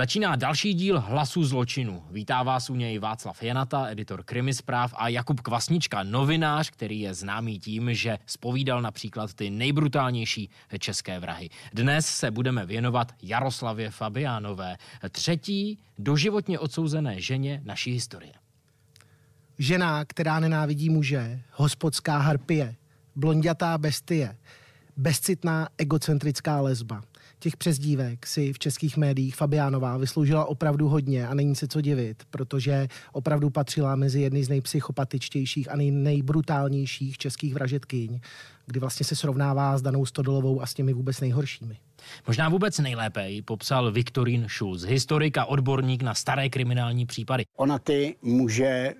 Začíná další díl Hlasu zločinu. Vítá vás u něj Václav Janata, editor Krimispráv a Jakub Kvasnička, novinář, který je známý tím, že spovídal například ty nejbrutálnější české vrahy. Dnes se budeme věnovat Jaroslavě Fabiánové, třetí doživotně odsouzené ženě naší historie. Žena, která nenávidí muže, hospodská harpie, blondětá bestie, bezcitná egocentrická lesba. Těch přezdívek si v českých médiích Fabiánová vysloužila opravdu hodně a není se co divit, protože opravdu patřila mezi jedny z nejpsychopatičtějších a nej, nejbrutálnějších českých vražetkyň, kdy vlastně se srovnává s Danou Stodolovou a s těmi vůbec nejhoršími. Možná vůbec nejlépe ji popsal Viktorín Schulz, historik a odborník na staré kriminální případy. Ona ty muže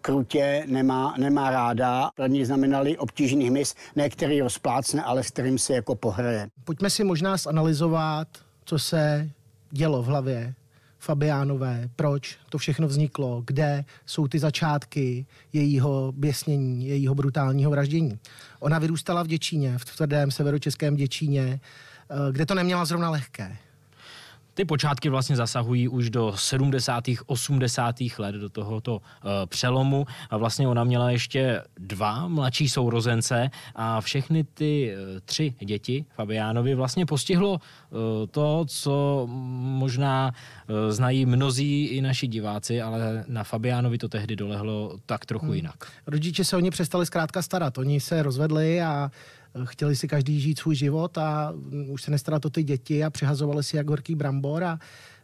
krutě nemá, nemá ráda. Pro ní znamenali obtížný hmyz, ne který rozplácne, ale s kterým se jako pohraje. Pojďme si možná zanalizovat, co se dělo v hlavě Fabiánové, proč to všechno vzniklo, kde jsou ty začátky jejího běsnění, jejího brutálního vraždění. Ona vyrůstala v Děčíně, v tvrdém severočeském Děčíně, eh, kde to neměla zrovna lehké. Ty počátky vlastně zasahují už do 70. 80. let do tohoto uh, přelomu a vlastně ona měla ještě dva mladší sourozence a všechny ty uh, tři děti Fabiánovi vlastně postihlo uh, to, co možná uh, znají mnozí i naši diváci, ale na Fabiánovi to tehdy dolehlo tak trochu hmm. jinak. Rodiče se o ně přestali zkrátka starat. Oni se rozvedli a chtěli si každý žít svůj život a už se nestarat o ty děti a přehazovali si jak horký brambor a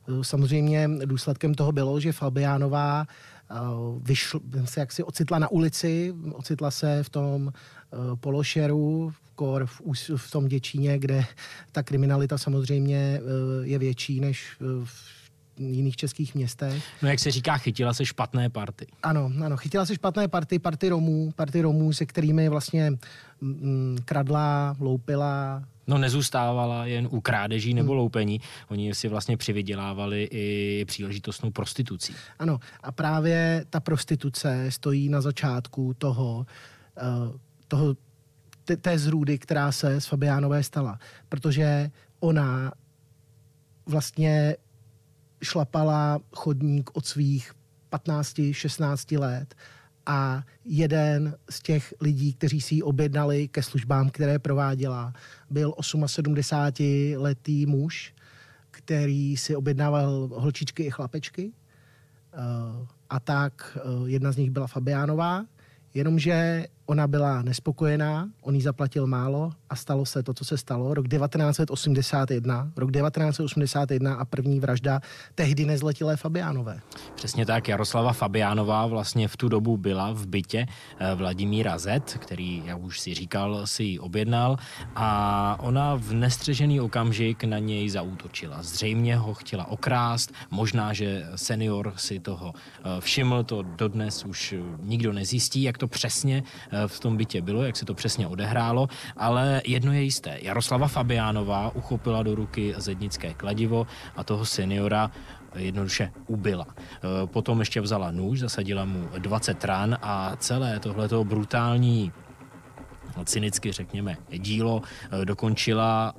e, samozřejmě důsledkem toho bylo, že Fabiánová e, vyšl, se jaksi ocitla na ulici, ocitla se v tom e, pološeru, kor v, v tom Děčíně, kde ta kriminalita samozřejmě je větší než v jiných českých městech. No jak se říká, chytila se špatné party. Ano, ano, chytila se špatné party, party Romů, party Romů, se kterými vlastně mm, kradla, loupila, No nezůstávala jen u krádeží nebo hmm. loupení, oni si vlastně přivydělávali i příležitostnou prostitucí. Ano a právě ta prostituce stojí na začátku toho, uh, toho té zrůdy, která se s Fabiánové stala, protože ona vlastně šlapala chodník od svých 15-16 let a jeden z těch lidí, kteří si ji objednali ke službám, které prováděla, byl 78-letý muž, který si objednával holčičky i chlapečky. Eh, a tak eh, jedna z nich byla Fabiánová, jenomže ona byla nespokojená, on jí zaplatil málo a stalo se to, co se stalo. Rok 1981, rok 1981 a první vražda tehdy nezletilé Fabiánové. Přesně tak, Jaroslava Fabiánová vlastně v tu dobu byla v bytě eh, Vladimíra Z, který, jak už si říkal, si ji objednal a ona v nestřežený okamžik na něj zaútočila. Zřejmě ho chtěla okrást, možná, že senior si toho eh, všiml, to dodnes už nikdo nezjistí, jak to přesně eh, v tom bytě bylo, jak se to přesně odehrálo, ale jedno je jisté. Jaroslava Fabiánová uchopila do ruky zednické kladivo a toho seniora jednoduše ubila. E, potom ještě vzala nůž, zasadila mu 20 ran a celé tohleto brutální cynicky řekněme dílo e, dokončila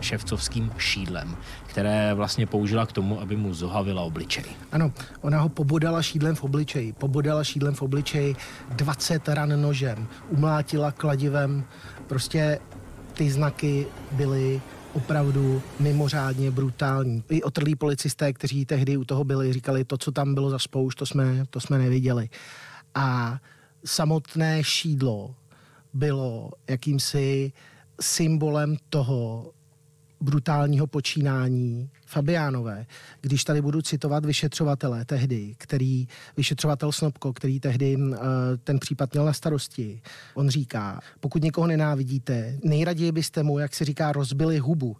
ševcovským šídlem, které vlastně použila k tomu, aby mu zohavila obličej. Ano, ona ho pobodala šídlem v obličeji. Pobodala šídlem v obličeji 20 ran nožem, umlátila kladivem. Prostě ty znaky byly opravdu mimořádně brutální. I otrlí policisté, kteří tehdy u toho byli, říkali, to, co tam bylo za spoušť, to jsme, to jsme neviděli. A samotné šídlo bylo jakýmsi symbolem toho, brutálního počínání Fabiánové. Když tady budu citovat vyšetřovatele tehdy, který, vyšetřovatel Snobko, který tehdy uh, ten případ měl na starosti, on říká, pokud někoho nenávidíte, nejraději byste mu, jak se říká, rozbili hubu,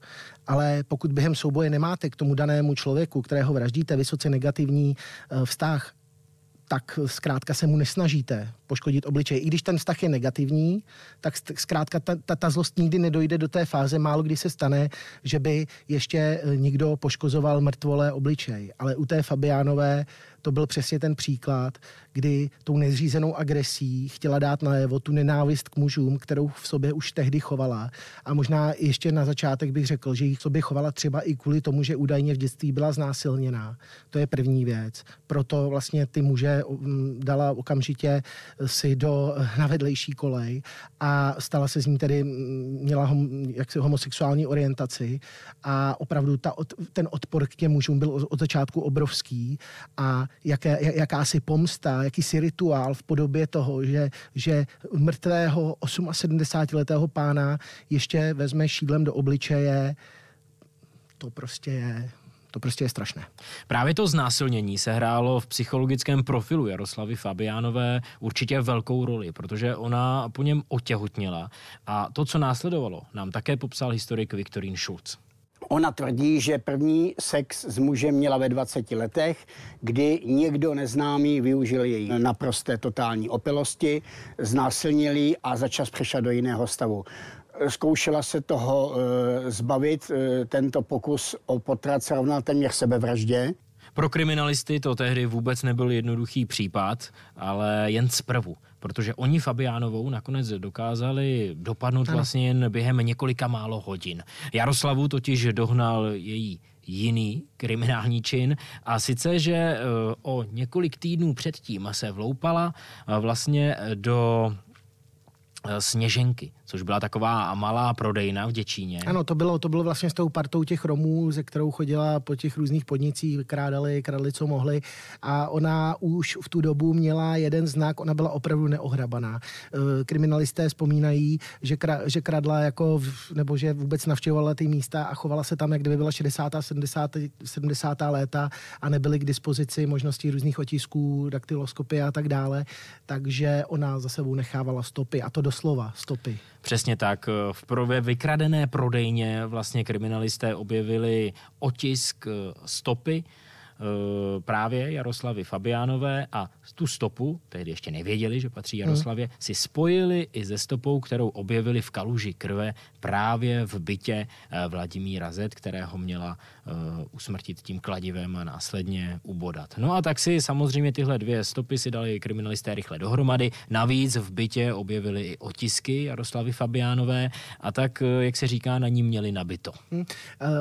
ale pokud během souboje nemáte k tomu danému člověku, kterého vraždíte, vysoce negativní uh, vztah, tak zkrátka se mu nesnažíte poškodit obličej. I když ten vztah je negativní, tak zkrátka ta, ta, ta zlost nikdy nedojde do té fáze. Málo kdy se stane, že by ještě eh, někdo poškozoval mrtvolé obličej. Ale u té Fabiánové to byl přesně ten příklad, kdy tou nezřízenou agresí chtěla dát najevo tu nenávist k mužům, kterou v sobě už tehdy chovala. A možná ještě na začátek bych řekl, že ji v sobě chovala třeba i kvůli tomu, že údajně v dětství byla znásilněná. To je první věc. Proto vlastně ty muže mm, dala okamžitě si do, na vedlejší kolej a stala se z ní tedy, měla hom, jaksi homosexuální orientaci a opravdu ta, ten odpor k těm mužům byl od začátku obrovský a jaké, jakási pomsta, jakýsi rituál v podobě toho, že, že mrtvého 78-letého pána ještě vezme šídlem do obličeje, to prostě je to prostě je strašné. Právě to znásilnění se hrálo v psychologickém profilu Jaroslavy Fabiánové určitě velkou roli, protože ona po něm otěhotněla a to, co následovalo, nám také popsal historik Viktorín Schulz. Ona tvrdí, že první sex s mužem měla ve 20 letech, kdy někdo neznámý využil její naprosté totální opilosti, znásilnil ji a začas přešla do jiného stavu. Zkoušela se toho e, zbavit, e, tento pokus o potrat se rovnal téměř sebevraždě. Pro kriminalisty to tehdy vůbec nebyl jednoduchý případ, ale jen zprvu, protože oni Fabiánovou nakonec dokázali dopadnout ano. vlastně jen během několika málo hodin. Jaroslavu totiž dohnal její jiný kriminální čin a sice, že e, o několik týdnů předtím se vloupala vlastně do Sněženky, což byla taková malá prodejna v Děčíně. Ano, to bylo, to bylo vlastně s tou partou těch Romů, ze kterou chodila po těch různých podnicích, krádali, kradli, co mohli. A ona už v tu dobu měla jeden znak, ona byla opravdu neohrabaná. E, kriminalisté vzpomínají, že, kra, že kradla jako, nebo že vůbec navštěvovala ty místa a chovala se tam, jak kdyby byla 60. 70. 70. léta a nebyly k dispozici možnosti různých otisků, daktyloskopy a tak dále. Takže ona za sebou nechávala stopy, a to doslova stopy. Přesně tak. V prvé vykradené prodejně vlastně kriminalisté objevili otisk stopy Eh, právě Jaroslavy Fabiánové a tu stopu, tehdy ještě nevěděli, že patří Jaroslavě, hmm. si spojili i ze stopou, kterou objevili v kaluži krve právě v bytě eh, Vladimíra Z, kterého měla uh, usmrtit tím kladivem a následně ubodat. No a tak si samozřejmě tyhle dvě stopy si dali kriminalisté rychle dohromady. Navíc v bytě objevili i otisky Jaroslavy Fabiánové a tak, jak se říká, na ní měli nabito. Hmm.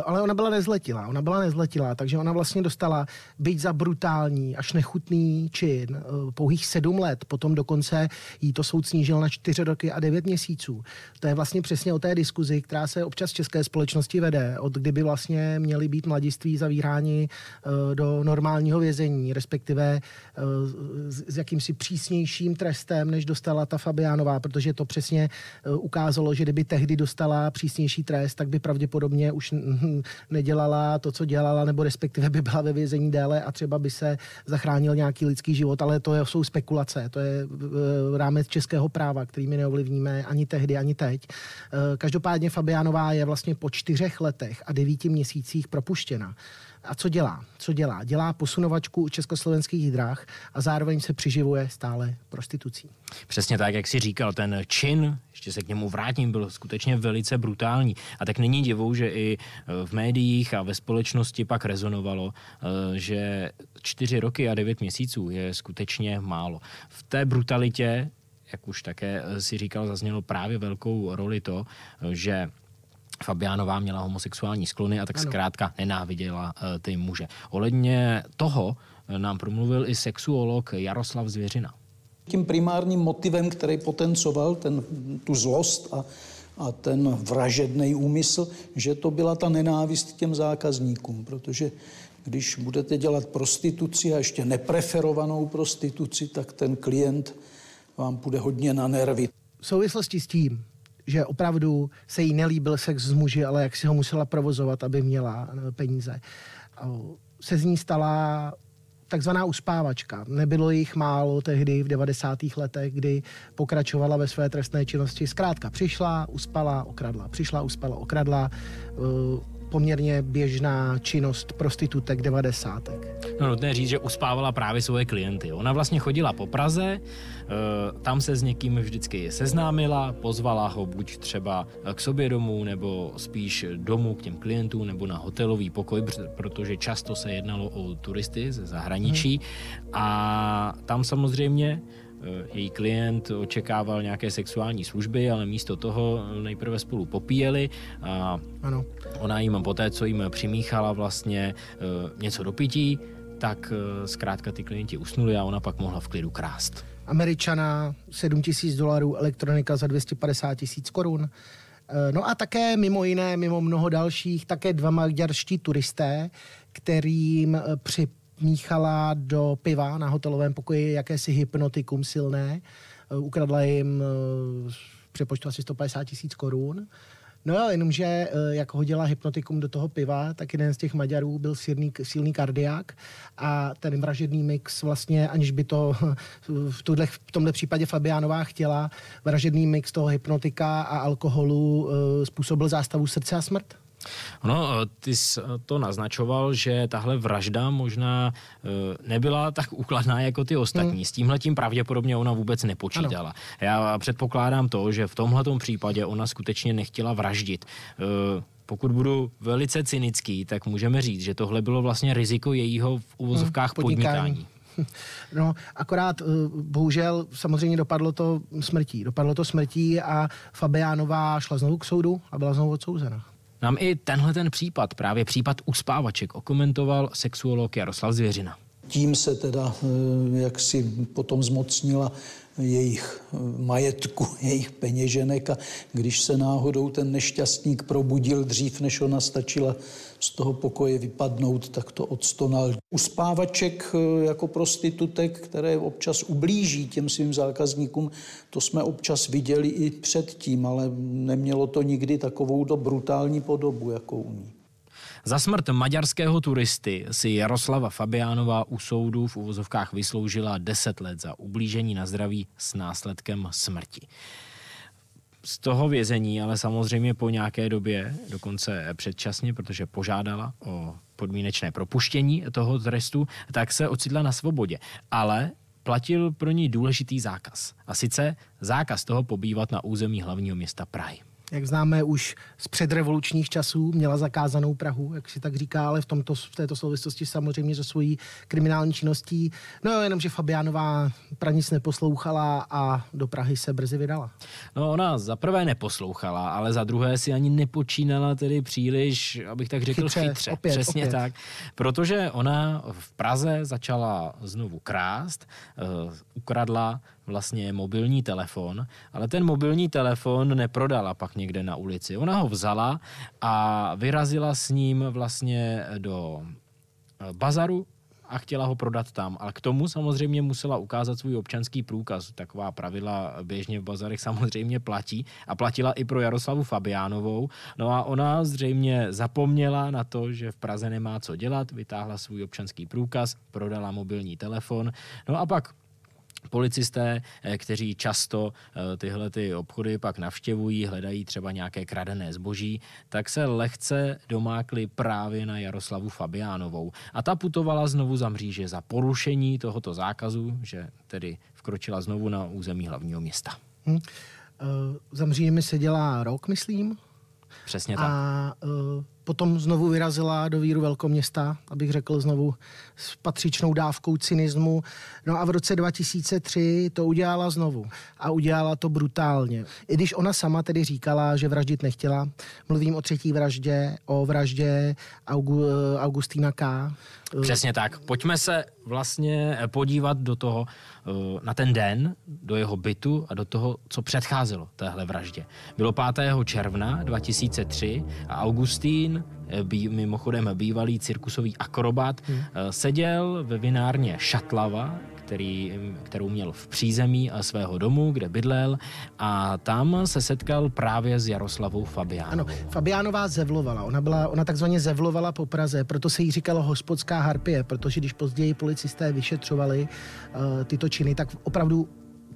Ale ona byla nezletilá, ona byla nezletilá, takže ona vlastně dostala byť za brutální až nechutný čin, eh, pouhých sedm let, potom dokonce jí to soud snížil na čtyři roky a devět měsíců. To je vlastně přesně o té diskuzi, která se občas v české společnosti vede, od kdyby vlastně měli být mladiství zavíráni eh, do normálního vězení, respektive eh, s jakýmsi přísnějším trestem, než dostala ta Fabiánová, protože to přesně ukázalo, že kdyby tehdy dostala přísnější trest, tak by pravděpodobně už nedělala to, co dělala, nebo respektive by byla ve vězení déle a třeba by se zachránil nějaký lidský život, ale to jsou spekulace, to je eh, rámec českého práva, který my neovlivníme ani tehdy, ani teď. Eh, každopádně Fabiánová je vlastně po čtyřech letech a devíti měsících propuštěna. A co dělá? Co dělá? Dělá posunovačku u československých drah a zároveň se přiživuje stále prostitucí. Přesně tak, jak si říkal, ten čin, ještě se k němu vrátím, byl skutečně velice brutální. A tak není divou, že i e, v médiích a ve společnosti pak rezonovalo, e, že čtyři roky a devět měsíců je skutečně málo. V té brutalitě jak už také e, si říkal, zaznělo právě velkou roli to, že Fabiánová měla homosexuální sklony a tak ano. zkrátka nenáviděla uh, ty muže. Ohledně toho eh, nám promluvil i sexuolog Jaroslav Zvěřina. Tím primárním motivem, který potencoval ten, tu zlost a, a ten vražedný úmysl, že to byla ta nenávist k těm zákazníkům, protože když budete dělat prostituci a ještě nepreferovanou prostituci, tak ten klient vám bude hodně na nervy. V souvislosti s tím, že opravdu se jí nelíbil sex s muži, ale jak si ho musela provozovat, aby měla eh, peníze. Se z ní stala takzvaná uspávačka. Nebylo jich málo tehdy v 90. letech, kdy pokračovala ve své trestné činnosti. Zkrátka přišla, uspala, okradla. Přišla, uspala, okradla. Poměrně běžná činnost prostitutek devadesátek. No nutné říct, že uspávala právě svoje klienty. Ona vlastně chodila po Praze, eh, tam se s někým vždycky seznámila, pozvala ho buď třeba k sobě domů, nebo spíš domů k těm klientům, nebo na hotelový pokoj, protože často se jednalo o turisty ze zahraničí. Hmm. A tam samozřejmě její klient očekával nějaké sexuální služby, ale místo toho nejprve spolu popíjeli a ano. ona jim poté, co jim přimíchala vlastně eh, něco do pití, tak eh, zkrátka ty klienti usnuli a ona pak mohla v klidu krást. Američana 7 tisíc dolarů, elektronika za 250 tisíc korun. No a také mimo jiné, mimo mnoho dalších, také dva maďarští turisté, kterým při míchala do piva na hotelovém pokoji jakési hypnotikum silné. Eh, ukradla jim eh, přepočtu asi 150 tisíc korun. No jo, jenomže eh, jak hodila hypnotikum do toho piva, tak jeden z těch Maďarů byl silný, silný kardiák a ten vražedný mix vlastně, aniž by to v, tuhle, v tomhle případě Fabiánová chtěla, vražedný mix toho hypnotika a alkoholu způsobil zástavu srdce a smrt. No, ty jsi eh, to naznačoval, že tahle vražda možná eh, nebyla tak úkladná jako ty ostatní. Hmm. S tímhle tím pravděpodobně ona vůbec nepočítala. Ano. Já předpokládám to, že v tomhle případě ona skutečně nechtěla vraždit pokud budu velice cynický, tak můžeme říct, že tohle bylo vlastně riziko jejího v uvozovkách hmm, podnikání. podnikání. No, akorát bohužel samozřejmě dopadlo to smrtí. Dopadlo to smrtí a Fabiánová šla znovu k soudu a byla znovu odsouzena. Nám i tenhle ten případ, právě případ uspávaček, okomentoval sexuolog Jaroslav Zvěřina. Tím se teda eh, jak si potom zmocnila jejich eh, majetku, jejich peněženek a když se náhodou ten nešťastník probudil dřív, než ona stačila z toho pokoje vypadnout, tak to odstonal. Uspávaček eh, jako prostitutek, které občas ublíží těm svým zákazníkům, to jsme občas viděli i předtím, ale nemělo to nikdy takovou do brutální podobu, jako u ní. Za smrt maďarského turisty si Jaroslava Fabiánová u soudu v uvozovkách vysloužila 10 let za ublížení na zdraví s následkem smrti z toho vězení, ale samozřejmě po nějaké době, dokonce předčasně, protože požádala o podmínečné propuštění toho trestu, tak se ocitla na svobodě. Ale platil pro ní důležitý zákaz. A sice zákaz toho pobývat na území hlavního města Prahy jak známe už z předrevolučních časů, měla zakázanou Prahu, jak si tak říká, ale v, tomto, v této souvislosti samozřejmě ze svojí kriminální činností. No jenom, že Fabiánová pranic neposlouchala a do Prahy se brzy vydala. No ona za prvé neposlouchala, ale za druhé si ani nepočínala tedy příliš, abych tak řekl, chytře. chytře. Opět, Přesně opět. tak. Protože ona v Praze začala znovu krást, uh, ukradla vlastně mobilní telefon, ale ten mobilní telefon neprodala pak někde na ulici. Ona ho vzala a vyrazila s ním vlastně do eh, bazaru a chtěla ho prodat tam. Ale k tomu samozřejmě musela ukázat svůj občanský průkaz. Taková pravidla běžně v bazarech samozřejmě platí a platila i pro Jaroslavu Fabiánovou. No a ona zřejmě zapomněla na to, že v Praze nemá co dělat, vytáhla svůj občanský průkaz, prodala mobilní telefon. No a pak policisté, eh, kteří často eh, tyhle ty obchody pak navštěvují, hledají třeba nějaké kradené zboží, tak se lehce domákli právě na Jaroslavu Fabiánovou. A ta putovala znovu za mříže za porušení tohoto zákazu, že tedy vkročila znovu na území hlavního města. Hmm. Uh, za mřížemi se dělá rok, myslím. Přesně tak. A uh, potom znovu vyrazila do víru velkoměsta, abych řekl znovu s patřičnou dávkou cynismu. No a v roce 2003 to udělala znovu. A udělala to brutálně. I když ona sama tedy říkala, že vraždit nechtěla. Mluvím o třetí vraždě, o vraždě Augu, Augustína K. Přesně tak. Pojďme se vlastně podívat do toho, eh, na ten den, do jeho bytu a do toho, co předcházelo téhle vraždě. Bylo 5. června 2003 a Augustín Eh, bý, mimochodem bývalý cirkusový akrobat, hmm. Eh, seděl ve vinárně Šatlava, který, kterou měl v přízemí svého domu, kde bydlel a tam se setkal právě s Jaroslavou Fabiánovou. Ano, Fabiánová zevlovala. Ona, byla, ona takzvaně zevlovala po Praze, proto se jí říkalo hospodská harpie, protože když později policisté vyšetřovali uh, tyto činy, tak opravdu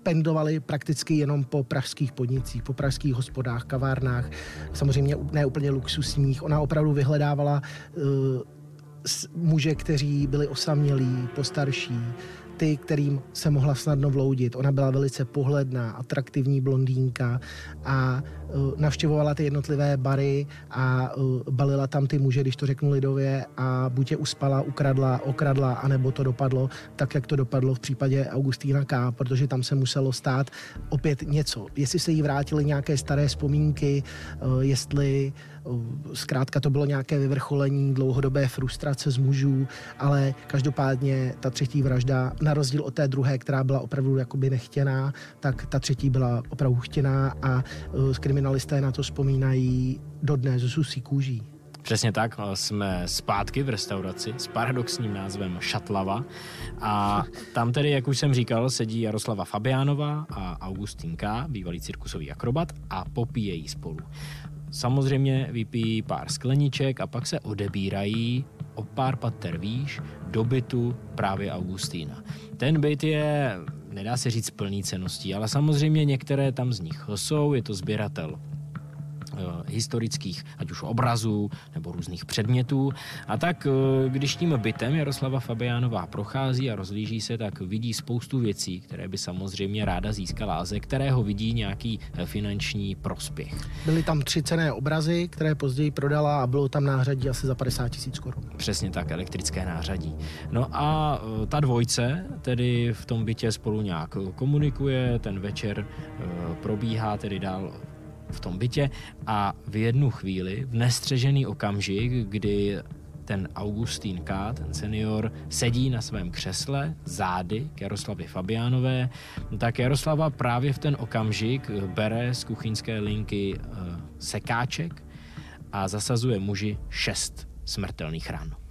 pendlovali prakticky jenom po pražských podnicích, po pražských hospodách, kavárnách, samozřejmě ne úplně luxusních. Ona opravdu vyhledávala uh, muže, kteří byli osamělí, postarší, ty, kterým se mohla snadno vloudit. Ona byla velice pohledná, atraktivní blondýnka a uh, navštěvovala ty jednotlivé bary a uh, balila tam ty muže, když to řeknu lidově, a buď je uspala, ukradla, okradla, anebo to dopadlo tak, jak to dopadlo v případě Augustína K., protože tam se muselo stát opět něco. Jestli se jí vrátily nějaké staré vzpomínky, uh, jestli Zkrátka to bylo nějaké vyvrcholení dlouhodobé frustrace z mužů, ale každopádně ta třetí vražda, na rozdíl od té druhé, která byla opravdu jakoby nechtěná, tak ta třetí byla opravdu chtěná a uh, kriminalisté na to vzpomínají dodnes z susí kůží. Přesně tak, jsme zpátky v restauraci s paradoxním názvem Šatlava a tam tedy, jak už jsem říkal, sedí Jaroslava Fabiánová a Augustín K., bývalý cirkusový akrobat a popíjejí spolu. Samozřejmě vypijí pár skleniček a pak se odebírají o pár pater výš do bytu právě Augustína. Ten byt je, nedá se říct plný ceností, ale samozřejmě některé tam z nich jsou, je to sběratel historických, ať už obrazů nebo různých předmětů. A tak, eh, když tím bytem Jaroslava Fabiánová prochází a rozlíží se, tak vidí spoustu věcí, které by samozřejmě ráda získala a ze kterého vidí nějaký eh, finanční prospěch. Byly tam tři cené obrazy, které později prodala a bylo tam nářadí asi za 50 tisíc korun. Přesně tak, elektrické nářadí. No a ta dvojce tedy v tom bytě spolu nějak komunikuje, ten večer probíhá tedy dál v tom bytě a v jednu chvíli, v nestřežený okamžik, kdy ten Augustín K., ten senior, sedí na svém křesle zády k Jaroslavě Fabiánové, tak Jaroslava právě v ten okamžik bere z kuchyňské linky e, sekáček a zasazuje muži šest smrtelných ran.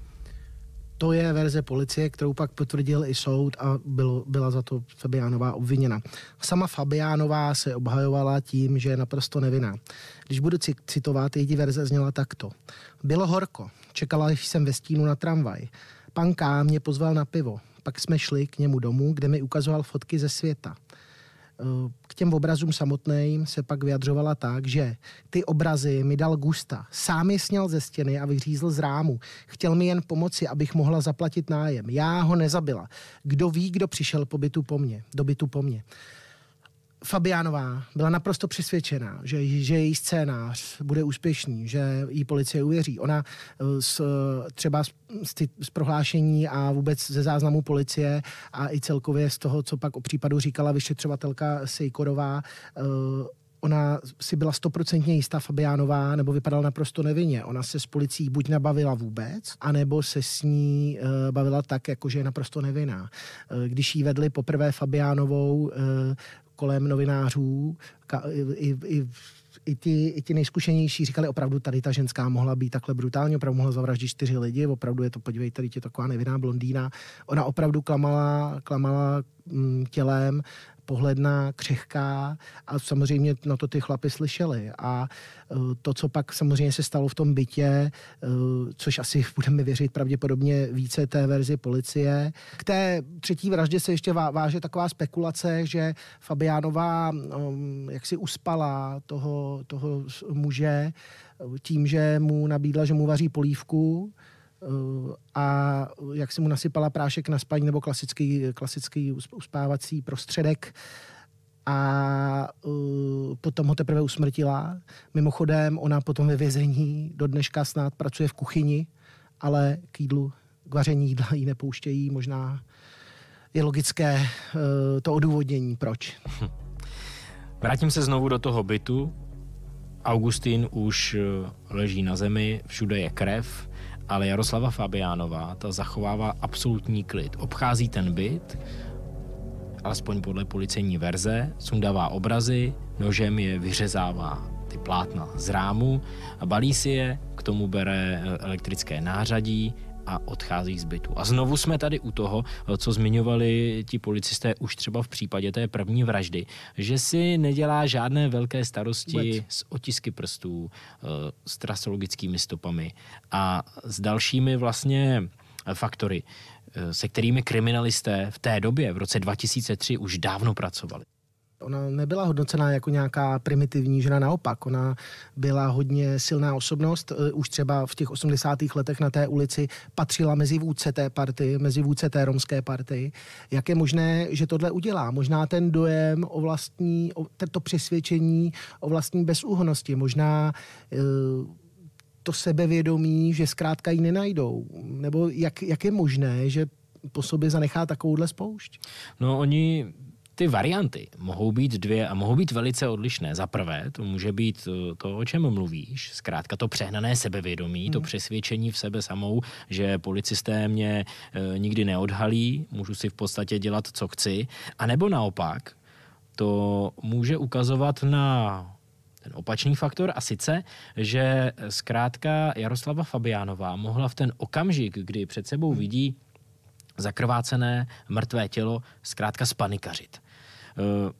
To je verze policie, kterou pak potvrdil i soud a bylo, byla za to Fabiánová obviněna. Sama Fabiánová se obhajovala tím, že je naprosto nevinná. Když budu citovat, její verze zněla takto. Bylo horko, čekala jsem ve stínu na tramvaj. Pan K. mě pozval na pivo. Pak jsme šli k němu domů, kde mi ukazoval fotky ze světa k těm obrazům samotným se pak vyjadřovala tak, že ty obrazy mi dal Gusta. Sám je sněl ze stěny a vyřízl z rámu. Chtěl mi jen pomoci, abych mohla zaplatit nájem. Já ho nezabila. Kdo ví, kdo přišel po bytu po mně, do bytu po mně. Fabiánová byla naprosto přesvědčená, že, že její scénář bude úspěšný, že jí policie uvěří. Ona z, eh, třeba z, z, prohlášení a vůbec ze záznamu policie a i celkově z toho, co pak o případu říkala vyšetřovatelka Sejkorová, uh, ona si byla stoprocentně jistá Fabiánová, nebo vypadala naprosto nevinně. Ona se s policií buď nabavila vůbec, anebo se s ní uh, bavila tak, jako že je naprosto nevinná. Uh, když jí vedli poprvé Fabiánovou uh, kolem novinářů, ka, i, i, i, ti, i ti nejzkušenější říkali, opravdu tady ta ženská mohla být takhle brutální, opravdu mohla zavraždit čtyři lidi, opravdu je to, podívejte, tady je taková nevinná blondýna. Ona opravdu klamala, klamala mm, tělem, pohledná, křehká a samozřejmě na to ty chlapy slyšeli. A e, to, co pak samozřejmě se stalo v tom bytě, e, což asi budeme věřit pravděpodobně více té verzi policie. K té třetí vraždě se ještě váže taková spekulace, že Fabiánová um, jak si uspala toho, toho muže tím, že mu nabídla, že mu vaří polívku, a jak si mu nasypala prášek na spaní nebo klasický, klasický uspávací prostředek a uh, potom ho teprve usmrtila. Mimochodem, ona potom ve vězení do dneška snad pracuje v kuchyni, ale k jídlu, k vaření jídla ji nepouštějí. Možná je logické uh, to odůvodnění, proč. Vrátím se znovu do toho bytu. Augustín už leží na zemi, všude je krev ale Jaroslava Fabiánová ta zachovává absolutní klid. Obchází ten byt, alespoň podle policejní verze, sundává obrazy, nožem je vyřezává ty plátna z rámu a balí si je, k tomu bere eh, elektrické nářadí a odchází z bytu. A znovu jsme tady u toho, co zmiňovali ti policisté už třeba v případě té první vraždy, že si nedělá žádné velké starosti Vůbec. s otisky prstů, eh, s trasologickými stopami a s dalšími vlastně faktory, eh, se kterými kriminalisté v té době, v roce 2003, už dávno pracovali. Ona nebyla hodnocená jako nějaká primitivní žena, naopak. Ona byla hodně silná osobnost. Eh, už třeba v těch 80. letech na té ulici patřila mezi vůdce té party, mezi vůdce té romské party. Jak je možné, že tohle udělá? Možná ten dojem o vlastní, o to přesvědčení o vlastní bezúhonosti, možná uh, to sebevědomí, že zkrátka ji nenajdou? Nebo jak, jak je možné, že po sobě zanechá takovouhle spoušť? No oni ty varianty mohou být dvě a mohou být velice odlišné. Za prvé, to může být eh, to, o čem mluvíš, zkrátka to přehnané sebevědomí, to přesvědčení v sebe samou, že policisté mě e, nikdy neodhalí, můžu si v podstatě dělat, co chci. A nebo naopak, to může ukazovat na ten opačný faktor a sice, že zkrátka Jaroslava Fabiánová mohla v ten okamžik, kdy před sebou hmm. vidí zakrvácené mrtvé tělo, zkrátka spanikařit. Eh,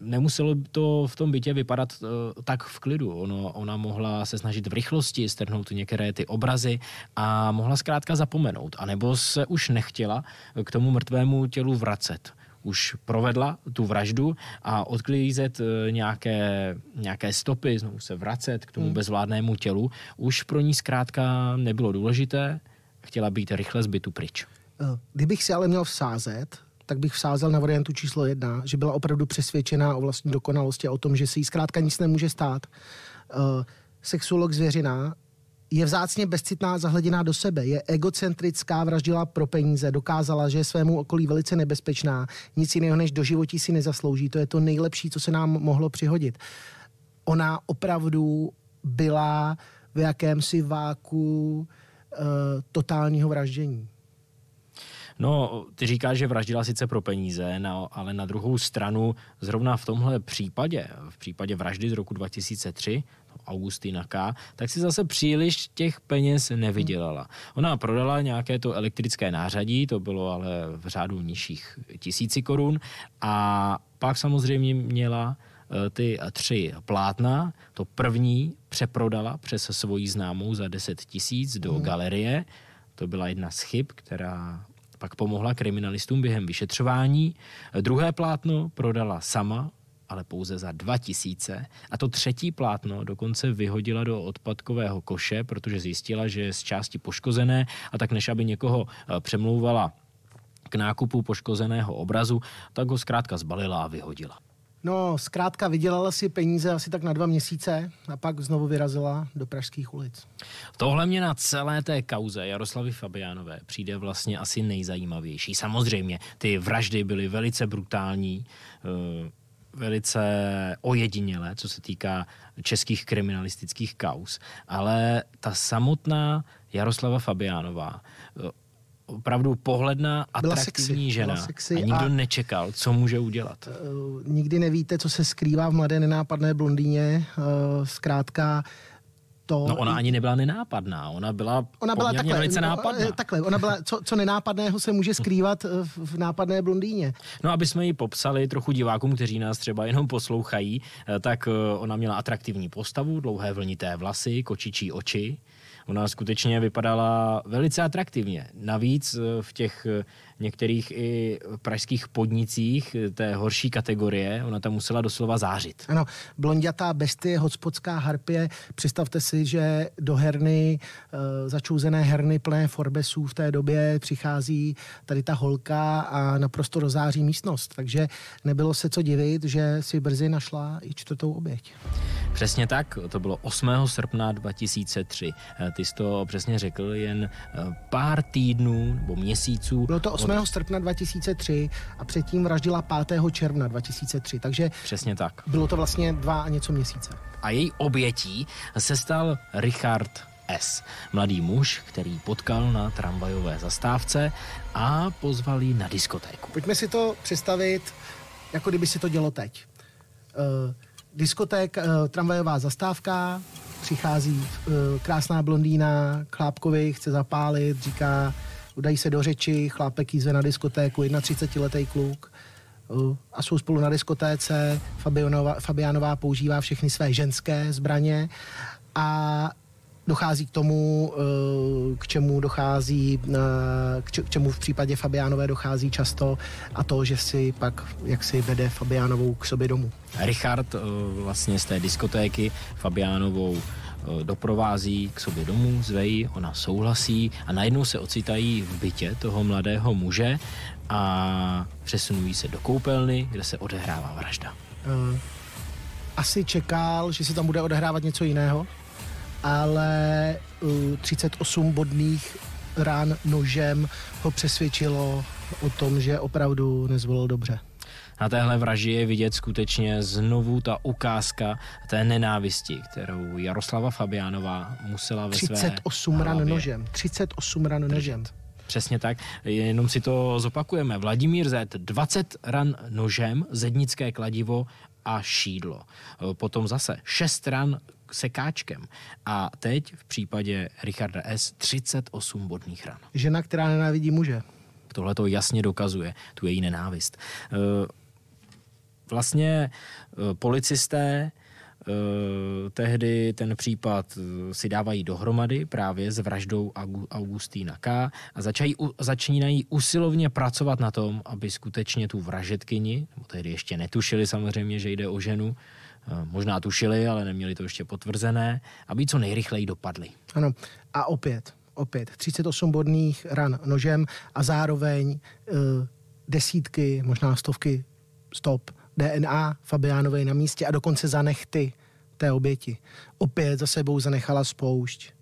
nemuselo to v tom bytě vypadat uh, tak v klidu. Ono, ona mohla se snažit v rychlosti strhnout některé ty obrazy a mohla zkrátka zapomenout. A nebo se už nechtěla k tomu mrtvému tělu vracet. Už provedla tu vraždu a odklízet uh, nějaké, nějaké stopy, znovu se vracet k tomu hmm. bezvládnému tělu, už pro ní zkrátka nebylo důležité. Chtěla být rychle zbytu pryč. Kdybych si ale měl vsázet, tak bych vsázel na variantu číslo jedna, že byla opravdu přesvědčená o vlastní dokonalosti a o tom, že se jí zkrátka nic nemůže stát. Uh, sexuolog zvěřina je vzácně bezcitná, zahleděná do sebe, je egocentrická, vraždila pro peníze, dokázala, že je svému okolí velice nebezpečná, nic jiného než do životí si nezaslouží. To je to nejlepší, co se nám mohlo přihodit. Ona opravdu byla v jakémsi váku uh, totálního vraždění. No, ty říkáš, že vraždila sice pro peníze, no, ale na druhou stranu zrovna v tomhle případě, v případě vraždy z roku 2003, Augustina K., tak si zase příliš těch peněz nevydělala. Ona prodala nějaké to elektrické nářadí, to bylo ale v řádu nižších tisíci korun a pak samozřejmě měla eh, ty tři plátna. To první přeprodala přes svoji známou za 10 tisíc do mm. galerie. To byla jedna z chyb, která pak pomohla kriminalistům během vyšetřování. Druhé plátno prodala sama, ale pouze za 2000. A to třetí plátno dokonce vyhodila do odpadkového koše, protože zjistila, že je z části poškozené a tak než aby někoho eh, přemlouvala k nákupu poškozeného obrazu, tak ho zkrátka zbalila a vyhodila. No, zkrátka vydělala si peníze asi tak na dva měsíce a pak znovu vyrazila do pražských ulic. Tohle mě na celé té kauze Jaroslavy Fabiánové přijde vlastně asi nejzajímavější. Samozřejmě, ty vraždy byly velice brutální, eh, velice ojedinělé, co se týká českých kriminalistických kaus, ale ta samotná Jaroslava Fabiánová eh, opravdu pohledná, atraktivní sexy, žena sexy a nikdo a nečekal, co může udělat. Uh, nikdy nevíte, co se skrývá v mladé nenápadné blondýně. Uh, zkrátka to... No ona ani nebyla nenápadná, ona byla ona byla takhle, velice no, nápadná. Takhle, ona byla, co, co nenápadného se může skrývat v, v nápadné blondýně. No aby jsme ji popsali trochu divákům, kteří nás třeba jenom poslouchají, tak ona měla atraktivní postavu, dlouhé vlnité vlasy, kočičí oči, Ona skutečně vypadala velice atraktivně. Navíc eh, v těch eh, některých i pražských podnicích té horší kategorie, ona tam musela doslova zářit. Ano, blondětá bestie, hotspotská harpie, představte si, že do herny, e, začouzené herny plné Forbesů v té době přichází tady ta holka a naprosto rozáří místnost. Takže nebylo se co divit, že si brzy našla i čtvrtou oběť. Přesně tak, to bylo 8. srpna 2003. Eh, ty jsi to přesně řekl, jen eh, pár týdnů nebo měsíců. Bylo to 8. 8. srpna 2003 a předtím vraždila 5. června 2003. Takže Přesně tak. Bylo to vlastně dva a něco měsíce. A její obětí se stal Richard S. Mladý muž, který potkal na tramvajové zastávce a pozval ji na diskotéku. Pojďme si to představit, jako kdyby si to dělo teď. Uh, diskoték, uh, tramvajová zastávka, přichází uh, krásná blondýna, chlápkovi chce zapálit, říká, dají se do řeči, chlápek jízve na diskotéku, 31-letý kluk a jsou spolu na diskotéce. Fabianová, Fabianová používá všechny své ženské zbraně a dochází k tomu, eh, k čemu dochází, eh, k čemu v případě Fabiánové dochází často a to, že si pak jak si vede Fabiánovou k sobě domů. Richard vlastně z té diskotéky Fabiánovou doprovází k sobě domů, zvejí, ona souhlasí a najednou se ocitají v bytě toho mladého muže a přesunují se do koupelny, kde se odehrává vražda. Uh, asi čekal, že se tam bude odehrávat něco jiného, ale uh, 38 bodných rán nožem ho přesvědčilo o tom, že opravdu nezvolil dobře. Na téhle vraži je vidět skutečně znovu ta ukázka té nenávisti, kterou Jaroslava Fabiánová musela ve 38 své ran nožem. 38 ran nožem. Přesně tak, jenom si to zopakujeme. Vladimír Z. 20 ran nožem, zednické kladivo a šídlo. Potom zase 6 ran sekáčkem. A teď v případě Richarda S. 38 bodných ran. Žena, která nenávidí muže. Tohle to jasně dokazuje, tu její nenávist. Vlastně eh, policisté Eh, tehdy ten případ eh, si dávají dohromady právě s vraždou Augustína K. a začají, začínají usilovně pracovat na tom, aby skutečně tu vražetkyni, nebo tehdy ještě netušili samozřejmě, že jde o ženu, možná tušili, ale neměli to ještě potvrzené, aby co nejrychleji dopadli. Ano, a opět, opět 38 bodných ran nožem a zároveň uh, desítky, možná stovky stop DNA Fabiánové na místě a dokonce zanechty té oběti. Opět za sebou zanechala spoušť.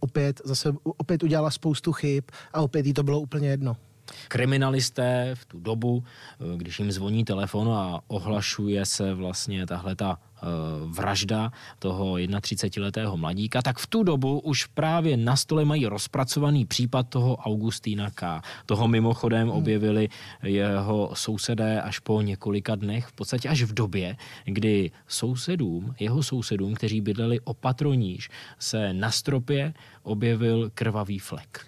Opět, zase, opět udělala spoustu chyb a opět jí to bylo úplně jedno. Kriminalisté v tu dobu, eh, když jim zvoní telefon a ohlašuje se vlastně tahle ta vražda toho 31-letého mladíka, tak v tu dobu už právě na stole mají rozpracovaný případ toho Augustína K. Toho mimochodem hmm. objevili jeho sousedé až po několika dnech, v podstatě až v době, kdy sousedům, jeho sousedům, kteří bydleli opatroníž, se na stropě objevil krvavý flek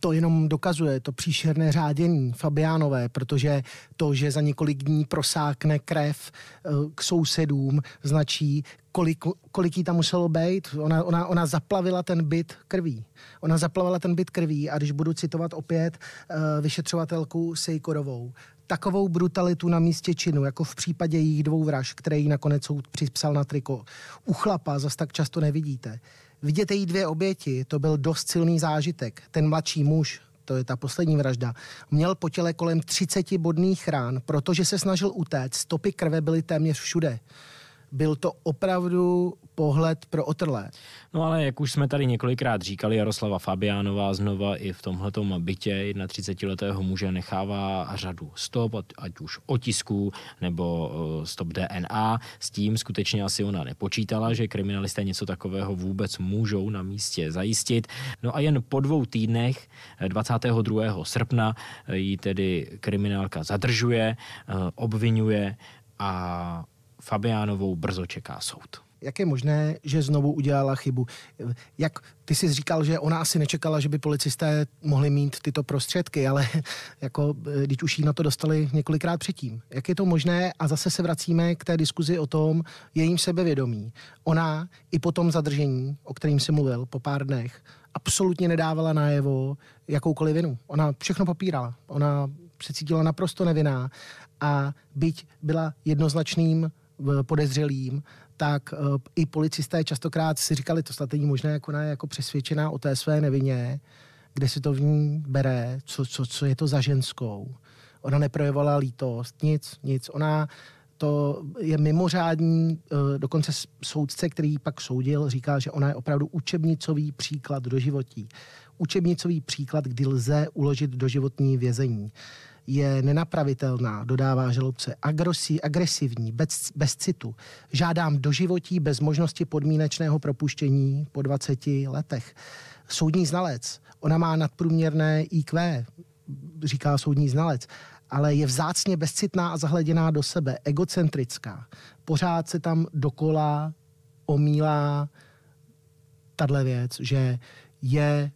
to jenom dokazuje to příšerné řádění Fabiánové, protože to, že za několik dní prosákne krev eh, k sousedům, značí, kolik, kolik jí tam muselo být. Ona, ona, ona zaplavila ten byt krví. Ona zaplavila ten byt krví a když budu citovat opět uh, vyšetřovatelku Sejkorovou, takovou brutalitu na místě činu, jako v případě jejich dvou vraž, které jí nakonec soud přispsal na triko, u chlapa zas tak často nevidíte. Vidět její dvě oběti, to byl dost silný zážitek. Ten mladší muž, to je ta poslední vražda, měl po těle kolem 30 bodných rán, protože se snažil utéct. Stopy krve byly téměř všude. Byl to opravdu pohled pro otrlé. No ale jak už jsme tady několikrát říkali, Jaroslava Fabiánová znova i v tomhletom bytě 31-letého muže nechává řadu stop, ať už otisků nebo eh, stop DNA. S tím skutečně asi ona nepočítala, že kriminalisté něco takového vůbec můžou na místě zajistit. No a jen po dvou týdnech, 22. Eh, srpna, eh, ji tedy kriminálka zadržuje, obvinuje a Fabiánovou brzo čeká soud jak je možné, že znovu udělala chybu? Jak ty jsi říkal, že ona asi nečekala, že by policisté mohli mít tyto prostředky, ale jako, když už jí na to dostali několikrát předtím. Jak je to možné? A zase se vracíme k té diskuzi o tom jejím sebevědomí. Ona i po tom zadržení, o kterým jsi mluvil, po pár dnech, absolutně nedávala najevo jakoukoliv vinu. Ona všechno popírala. Ona se cítila naprosto nevinná a byť byla jednoznačným podezřelým, tak uh, i policisté častokrát si říkali, to snad není možné, jak ona je jako přesvědčená o té své nevině, kde si to v ní bere, co, co, co je to za ženskou. Ona neprojevovala lítost, nic, nic. Ona to je mimořádní, uh, dokonce soudce, který pak soudil, říká, že ona je opravdu učebnicový příklad do životí. Učebnicový příklad, kdy lze uložit do životní vězení je nenapravitelná, dodává žalobce, agrosí, agresivní, bez, bez citu. Žádám doživotí bez možnosti podmínečného propuštění po 20 letech. Soudní znalec, ona má nadprůměrné IQ, říká soudní znalec, ale je vzácně bezcitná a zahleděná do sebe, egocentrická. Pořád se tam dokola omílá tahle věc, že je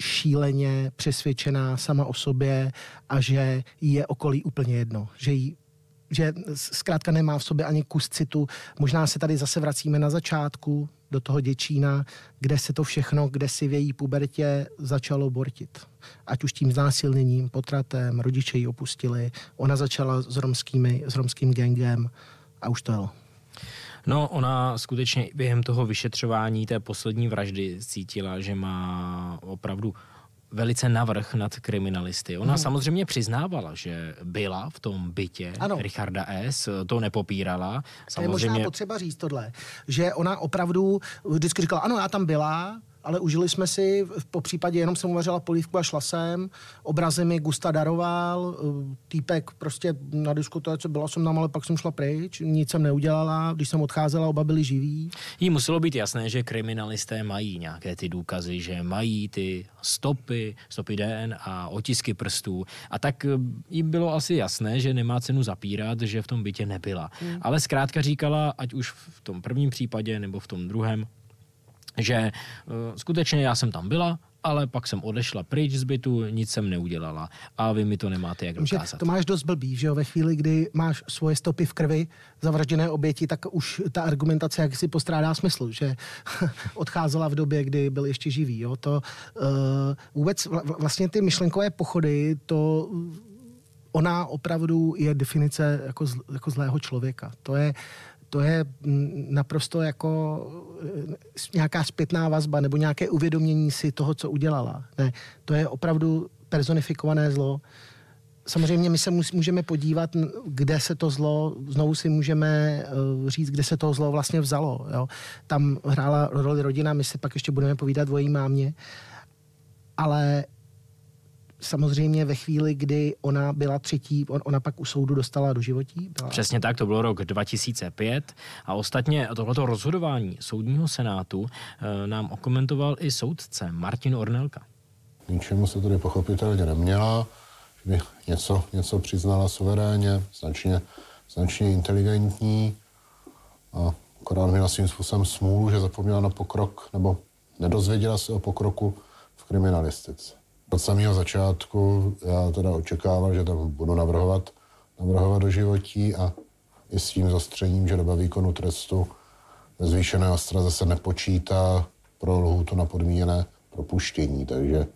šíleně přesvědčená sama o sobě a že jí je okolí úplně jedno. Že jí že zkrátka nemá v sobě ani kus citu. Možná se tady zase vracíme na začátku do toho Děčína, kde se to všechno, kde si v její pubertě začalo bortit. Ať už tím znásilněním, potratem, rodiče ji opustili, ona začala s, romskými, s romským gangem a už to jelo. No, ona skutečně během toho vyšetřování té poslední vraždy cítila, že má opravdu velice navrh nad kriminalisty. Ona hmm. samozřejmě přiznávala, že byla v tom bytě ano. Richarda S., to nepopírala. Samozřejmě... To je možná potřeba říct tohle, že ona opravdu vždycky říkala, ano, já tam byla, ale užili jsme si, po případě jenom jsem uvařila polívku a šla jsem, obrazy mi Gusta daroval, eh, týpek prostě na diskotéce, byla jsem tam, ale pak jsem šla pryč, nic jsem neudělala, když jsem odcházela, oba byli živí. Jí muselo být jasné, že kriminalisté mají nějaké ty důkazy, že mají ty stopy, stopy DN a otisky prstů a tak eh, jí bylo asi jasné, že nemá cenu zapírat, že v tom bytě nebyla. Hmm. Ale zkrátka říkala, ať už v tom prvním případě nebo v tom druhém, že uh, skutečně já jsem tam byla, ale pak jsem odešla pryč z bytu, nic jsem neudělala. A vy mi to nemáte jak dokázat. To máš dost blbý, že jo? Ve chvíli, kdy máš svoje stopy v krvi zavražděné oběti, tak už ta argumentace jak si postrádá smysl, že odcházela v době, kdy byl ještě živý. Jo? To uh, vůbec vlastně ty myšlenkové pochody, to ona opravdu je definice jako, zl, jako zlého člověka. To je to je naprosto jako e, nějaká zpětná vazba nebo nějaké uvědomění si toho, co udělala. Ne, to je opravdu personifikované zlo. Samozřejmě my se můžeme podívat, kde se to zlo, znovu si můžeme e, říct, kde se to zlo vlastně vzalo. Jo. Tam hrála roli rodina, my si pak ještě budeme povídat o její mámě, ale samozřejmě ve chvíli, kdy ona byla třetí, on, ona pak u soudu dostala do životí. Byla... Přesně tak, to bylo rok 2005 a ostatně tohleto rozhodování soudního senátu e, nám okomentoval i soudce Martin Ornelka. Ničemu se tady pochopitelně neměla, že by něco, něco přiznala suverénně, značně, značně inteligentní a akorát měla svým způsobem smůlu, že zapomněla na pokrok nebo nedozvěděla se o pokroku v kriminalistice. Od samého začátku já teda očekával, že tam budu navrhovat, navrhovat do životí a i s tím zastřením, že doba výkonu trestu ve zvýšené ostraze se nepočítá pro lhůtu na podmíněné propuštění, takže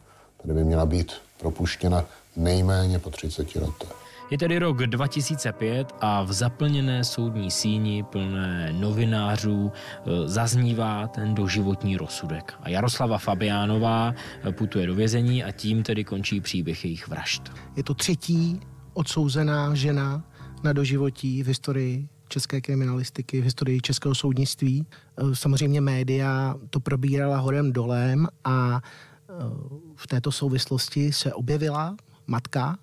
tady by měla být propuštěna nejméně po 30 letech. Je tedy rok 2005 a v zaplněné soudní síni plné novinářů e, zaznívá ten doživotní rozsudek. A Jaroslava Fabiánová e, putuje do vězení a tím tedy končí příběh jejich vražd. Je to třetí odsouzená žena na doživotí v historii české kriminalistiky, v historii českého soudnictví. E, samozřejmě média to probírala horem dolem a v této souvislosti se objevila matka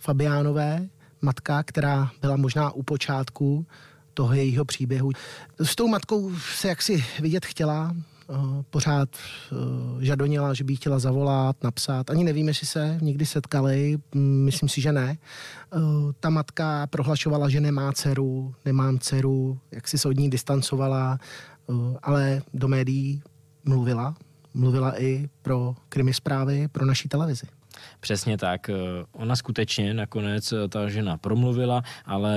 Fabiánové, matka, která byla možná u počátku toho jejího příběhu. S tou matkou se jaksi vidět chtěla, eh, pořád eh, žadonila, že by chtěla zavolat, napsat. Ani nevím, jestli se někdy setkali, mm, myslím si, že ne. Eh, ta matka prohlašovala, že nemá dceru, nemám dceru, jak si se od ní distancovala, ale do médií mluvila. Mluvila i pro krimi zprávy, pro naší televizi. Přesně tak. Eh, ona skutečně nakonec eh, ta žena promluvila, ale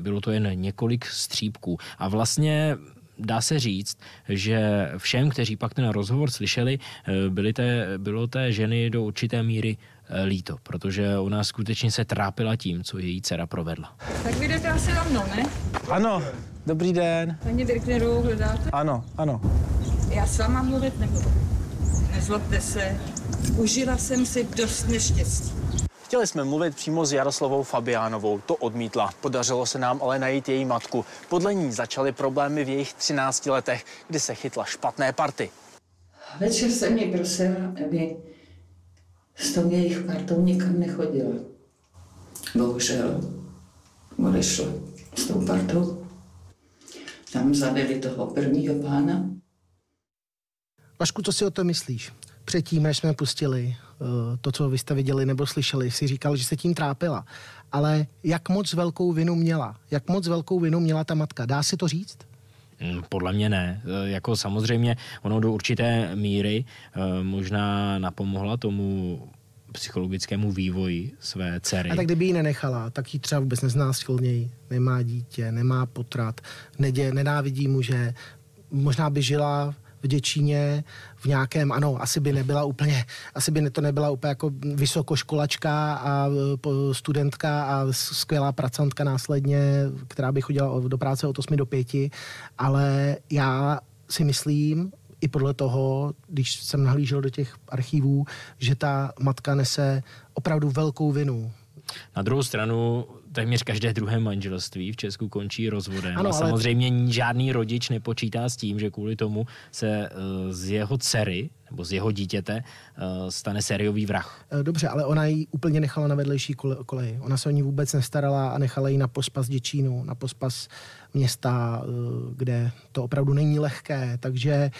bylo to jen několik střípků. A vlastně dá se říct, že všem, kteří pak ten rozhovor slyšeli, eh, byly té, bylo té ženy do určité míry líto, protože ona skutečně se trápila tím, co její dcera provedla. Tak vy jdete asi za mnou, ne? Ano, dobrý den. Paní Birkneru hledáte? Ano, ano. Já s váma mluvit nebudu. Nezlobte se, Užila jsem si dost neštěstí. Chtěli jsme mluvit přímo s Jaroslavou Fabiánovou, to odmítla. Podařilo se nám ale najít její matku. Podle ní začaly problémy v jejich 13 letech, kdy se chytla špatné party. Večer se mě prosila, aby s tou jejich partou nikam nechodila. Bohužel odešla s tou partou. Tam zavili toho prvního pána. Vašku, co si o to myslíš? Předtím, než jsme pustili uh, to, co vy jste viděli nebo slyšeli, si říkal, že se tím trápila. Ale jak moc velkou vinu měla? Jak moc velkou vinu měla ta matka? Dá se to říct? Hmm, podle mě ne. E, jako samozřejmě ono do určité míry e, možná napomohla tomu psychologickému vývoji své dcery. A tak kdyby ji nenechala, tak ji třeba vůbec neznásilnějí, nemá dítě, nemá potrat, nedě, nenávidí muže, možná by žila v Děčíně v nějakém, ano, asi by nebyla úplně, asi by to nebyla úplně jako vysokoškolačka a e, studentka a skvělá pracantka následně, která by chodila do práce od 8 do 5, ale já si myslím, i podle toho, když jsem nahlížel do těch archivů, že ta matka nese opravdu velkou vinu. Na druhou stranu téměř každé druhé manželství v Česku končí rozvodem. Ano, a samozřejmě ale... žádný rodič nepočítá s tím, že kvůli tomu se uh, z jeho dcery nebo z jeho dítěte uh, stane sériový vrah. Eh, dobře, ale ona ji úplně nechala na vedlejší koleji. Ona se o ní vůbec nestarala a nechala ji na pospas Děčínu, na pospas města, kde to opravdu není lehké. Takže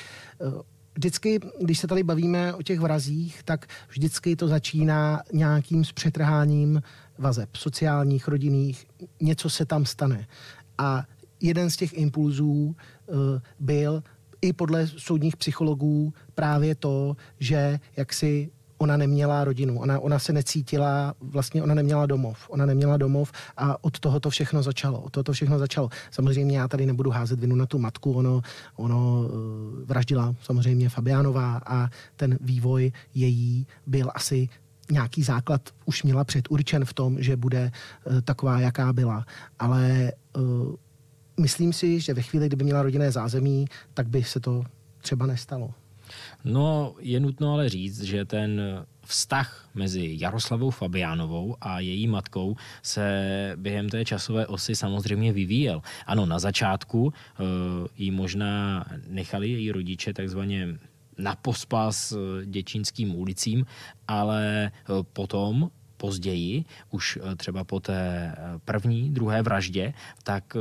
vždycky, když se tady bavíme o těch vrazích, tak vždycky to začíná nějakým zpřetrháním vazeb, sociálních, rodinných, něco se tam stane. A jeden z těch impulzů uh, byl i podle soudních psychologů právě to, že jak si ona neměla rodinu, ona, ona se necítila, vlastně ona neměla domov, ona neměla domov a od toho to všechno začalo, od toho to všechno začalo. Samozřejmě já tady nebudu házet vinu na tu matku, ono, ono uh, vraždila samozřejmě Fabiánová a ten vývoj její byl asi nějaký základ už měla předurčen v tom, že bude uh, taková, jaká byla. Ale uh, myslím si, že ve chvíli, kdyby měla rodinné zázemí, tak by se to třeba nestalo. No, je nutno ale říct, že ten vztah mezi Jaroslavou Fabiánovou a její matkou se během té časové osy samozřejmě vyvíjel. Ano, na začátku uh, jí možná nechali její rodiče takzvaně na pospas eh, děčínským ulicím, ale eh, potom později, už třeba po té první, druhé vraždě, tak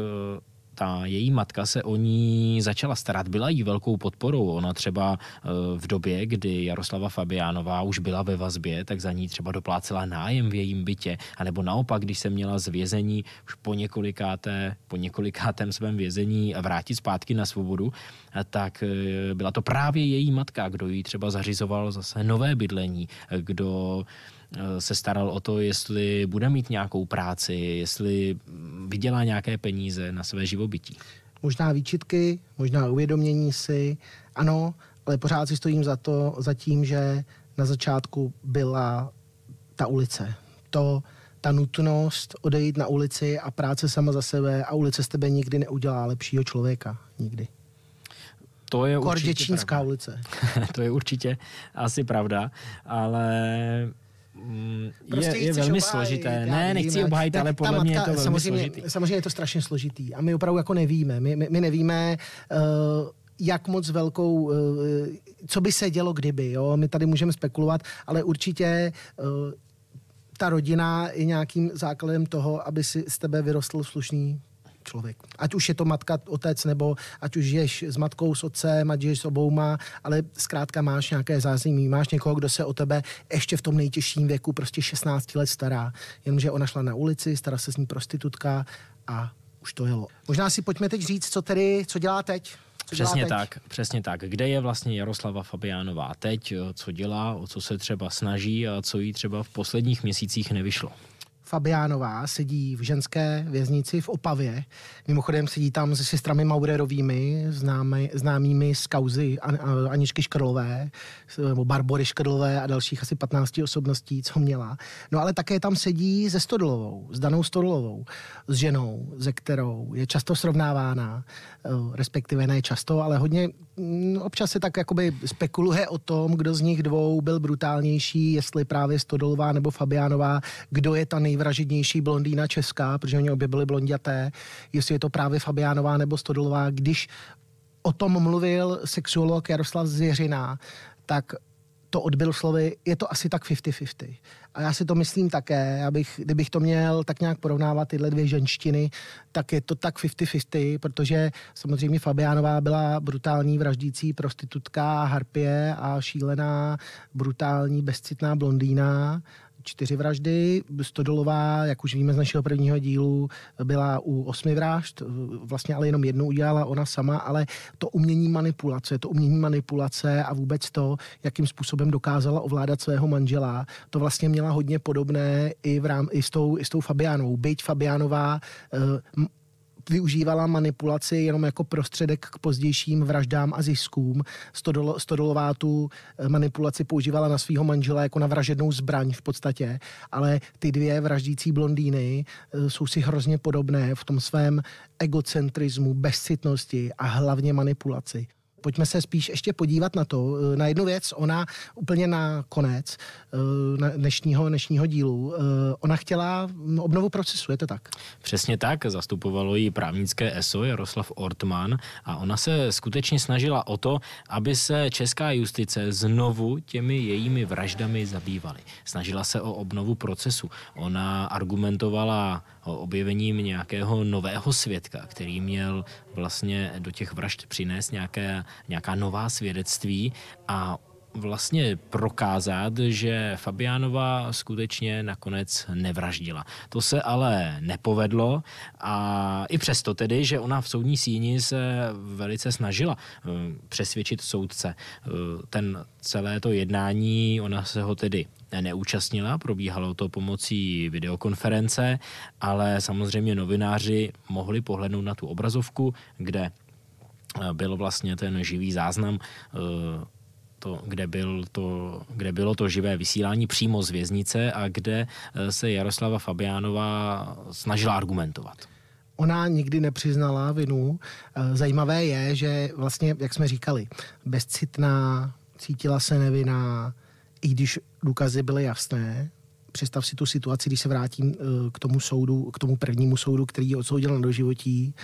ta její matka se o ní začala starat, byla jí velkou podporou. Ona třeba eh, v době, kdy Jaroslava Fabiánová už byla ve vazbě, tak za ní třeba doplácela nájem v jejím bytě, anebo naopak, když se měla z vězení už po několikáté, po několikátém svém vězení vrátit zpátky na svobodu, eh, tak eh, byla to právě její matka, kdo jí třeba zařizoval zase nové bydlení, kdo se staral o to, jestli bude mít nějakou práci, jestli vydělá nějaké peníze na své živobytí. Možná výčitky, možná uvědomění si, ano, ale pořád si stojím za to, za tím, že na začátku byla ta ulice. To, ta nutnost odejít na ulici a práce sama za sebe a ulice z tebe nikdy neudělá lepšího člověka. Nikdy. To je Korděčínská ulice. to je určitě asi pravda, ale prostě je, je velmi obhájit, složité. Ne, nechci obhájit, ale podle matka, mě je to velmi samozřejmě, složitý. Samozřejmě je to strašně složitý a my opravdu jako nevíme. My, my, my nevíme, uh, jak moc velkou, uh, co by se dělo kdyby. Jo? My tady můžeme spekulovat, ale určitě uh, ta rodina je nějakým základem toho, aby si z tebe vyrostl slušný člověk. Ať už je to matka, otec, nebo ať už žiješ s matkou, s otcem, ať žiješ s obouma, ale zkrátka máš nějaké zázemí, máš někoho, kdo se o tebe ještě v tom nejtěžším věku, prostě 16 let stará. Jenomže ona šla na ulici, stará se s ní prostitutka a už to jelo. Možná si pojďme teď říct, co tedy, co dělá teď. Co přesně dělá teď? tak, přesně tak. Kde je vlastně Jaroslava Fabiánová teď, co dělá, o co se třeba snaží a co jí třeba v posledních měsících nevyšlo? Fabiánová sedí v ženské věznici v Opavě. Mimochodem sedí tam se sestrami Maurerovými, známy, známými z kauzy Aničky Škrlové, nebo Barbory Škrlové a dalších asi 15 osobností, co měla. No ale také tam sedí se Stodolovou, s Danou Stodolovou, s ženou, ze kterou je často srovnávána, eh, respektive ne často, ale hodně mm, občas se tak jakoby spekuluje o tom, kdo z nich dvou byl brutálnější, jestli právě Stodolová nebo Fabiánová, kdo je ta nej nejvražednější blondýna česká, protože oni obě byly blondiaté, jestli je to právě Fabiánová nebo Stodolová. Když o tom mluvil sexuolog Jaroslav Zvěřina, tak to odbyl slovy, je to asi tak 50-50. A já si to myslím také, abych, kdybych to měl tak nějak porovnávat tyhle dvě ženštiny, tak je to tak 50-50, protože samozřejmě Fabiánová byla brutální vraždící prostitutka, harpie a šílená, brutální, bezcitná blondýna čtyři vraždy. Stodolová, jak už víme z našeho prvního dílu, byla u osmi vražd, vlastně ale jenom jednu udělala ona sama, ale to umění manipulace, to umění manipulace a vůbec to, jakým způsobem dokázala ovládat svého manžela, to vlastně měla hodně podobné i, v rám, i, s, tou, i s tou Fabiánou. Byť Fabiánová uh, využívala manipulaci jenom jako prostředek k pozdějším vraždám a ziskům. Stodol, Stodolová tu eh, manipulaci používala na svého manžela jako na vražednou zbraň v podstatě, ale ty dvě vraždící blondýny eh, jsou si hrozně podobné v tom svém egocentrismu, bezcitnosti a hlavně manipulaci. Pojďme se spíš ještě podívat na to, eh, na jednu věc. Ona úplně na konec eh, na dnešního, dnešního dílu, eh, ona chtěla obnovu procesu, je to tak? Přesně tak, zastupovalo ji právnické ESO Jaroslav Ortman a ona se skutečně snažila o to, aby se česká justice znovu těmi jejími vraždami zabývaly. Snažila se o obnovu procesu. Ona argumentovala objevením nějakého nového svědka, který měl vlastně do těch vražd přinést nějaké, nějaká nová svědectví a vlastně prokázat, že Fabiánova skutečně nakonec nevraždila. To se ale nepovedlo a i přesto tedy, že ona v soudní síni se velice snažila eh, přesvědčit soudce. Eh, ten celé to jednání, ona se ho tedy neúčastnila, probíhalo to pomocí videokonference, ale samozřejmě novináři mohli pohlednout na tu obrazovku, kde eh, byl vlastně ten živý záznam to, kde, byl to, kde bylo to živé vysílání přímo z věznice a kde eh, se Jaroslava Fabiánová snažila argumentovat. Ona nikdy nepřiznala vinu. Eh, zajímavé je, že vlastně, jak jsme říkali, bezcitná, cítila se nevinná, i když důkazy byly jasné. Představ si tu situaci, když se vrátím eh, k tomu soudu, k tomu prvnímu soudu, který ji odsoudil na doživotí,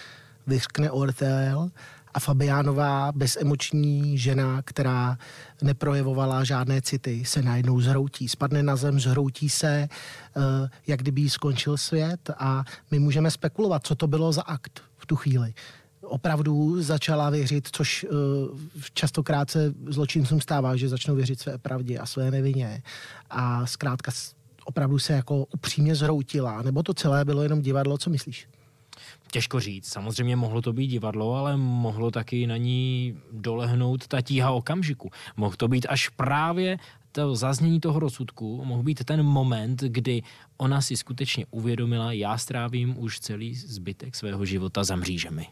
vyřkne Ortel a Fabiánová, bezemoční žena, která neprojevovala žádné city, se najednou zhroutí, spadne na zem, zhroutí se, eh, jak kdyby skončil svět a my můžeme spekulovat, co to bylo za akt v tu chvíli opravdu začala věřit, což uh, častokrát se zločincům stává, že začnou věřit své pravdě a své nevině. A zkrátka opravdu se jako upřímně zhroutila. Nebo to celé bylo jenom divadlo, co myslíš? Těžko říct. Samozřejmě mohlo to být divadlo, ale mohlo taky na ní dolehnout ta tíha okamžiku. Mohl to být až právě to zaznění toho rozsudku, mohl být ten moment, kdy ona si skutečně uvědomila, já strávím už celý zbytek svého života za mřížemi.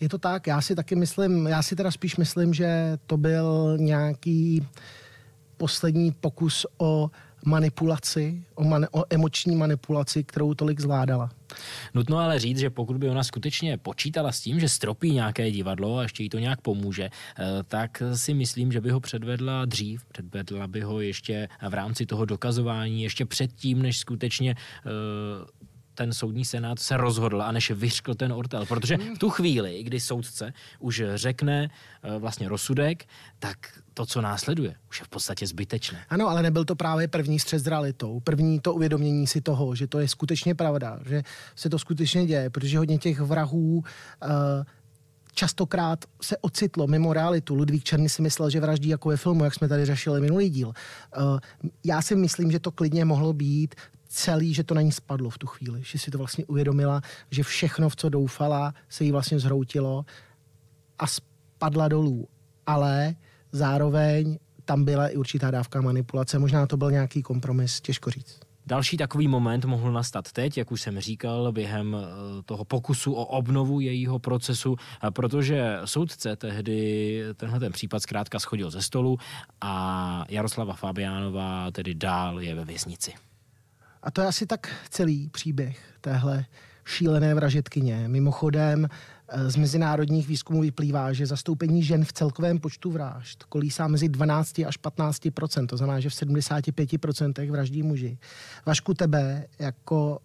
Je to tak, já si taky myslím, já si teda spíš myslím, že to byl nějaký poslední pokus o manipulaci, o, man, o emoční manipulaci, kterou tolik zvládala. Nutno ale říct, že pokud by ona skutečně počítala s tím, že stropí nějaké divadlo a ještě jí to nějak pomůže, eh, tak si myslím, že by ho předvedla dřív, předvedla by ho ještě v rámci toho dokazování, ještě předtím, než skutečně eh, ten soudní senát se rozhodl a než vyřkl ten ortel. Protože v tu chvíli, kdy soudce už řekne eh, vlastně rozsudek, tak to, co následuje, už je v podstatě zbytečné. Ano, ale nebyl to právě první střed s realitou. První to uvědomění si toho, že to je skutečně pravda, že se to skutečně děje, protože hodně těch vrahů uh, častokrát se ocitlo mimo realitu. Ludvík Černý si myslel, že vraždí jako ve filmu, jak jsme tady řešili minulý díl. Uh, já si myslím, že to klidně mohlo být celý, že to na ní spadlo v tu chvíli, že si to vlastně uvědomila, že všechno, v co doufala, se jí vlastně zhroutilo a spadla dolů. Ale zároveň tam byla i určitá dávka manipulace. Možná to byl nějaký kompromis, těžko říct. Další takový moment mohl nastat teď, jak už jsem říkal, během eh, toho pokusu o obnovu jejího procesu, protože soudce tehdy tenhle ten případ zkrátka schodil ze stolu a Jaroslava Fabiánová tedy dál je ve věznici. A to je asi tak celý příběh téhle šílené vražetkyně. Mimochodem, eh, z mezinárodních výzkumů vyplývá, že zastoupení žen v celkovém počtu vražd kolísá mezi 12 až 15% to znamená, že v 75% vraždí muži. Vašku tebe jako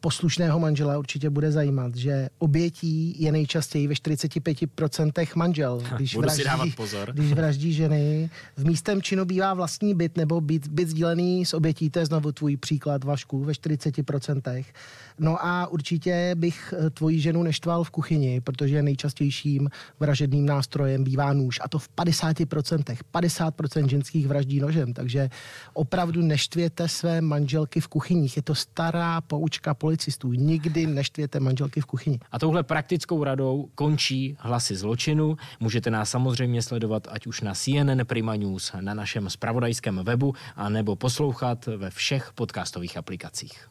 poslušného manžela určitě bude zajímat, že obětí je nejčastěji ve 45% manžel. Když Budu vraždí, si dávat pozor. Když vraždí ženy. V místem činu bývá vlastní byt nebo byt, byt sdílený s obětí, to je znovu tvůj příklad, Vašku, ve 40%. No a určitě bych eh, tvoji ženu neštval v kuchyni, protože nejčastějším vražedným nástrojem bývá nůž a to v 50%. 50% ženských vraždí nožem, takže opravdu neštvěte své manželky v kuchyních. Je to stará poučka policistů. Nikdy neštvěte manželky v kuchyni. A touhle praktickou radou končí hlasy zločinu. Můžete nás samozřejmě sledovat ať už na CNN Prima News, na našem spravodajském webu, a nebo poslouchat ve všech podcastových aplikacích.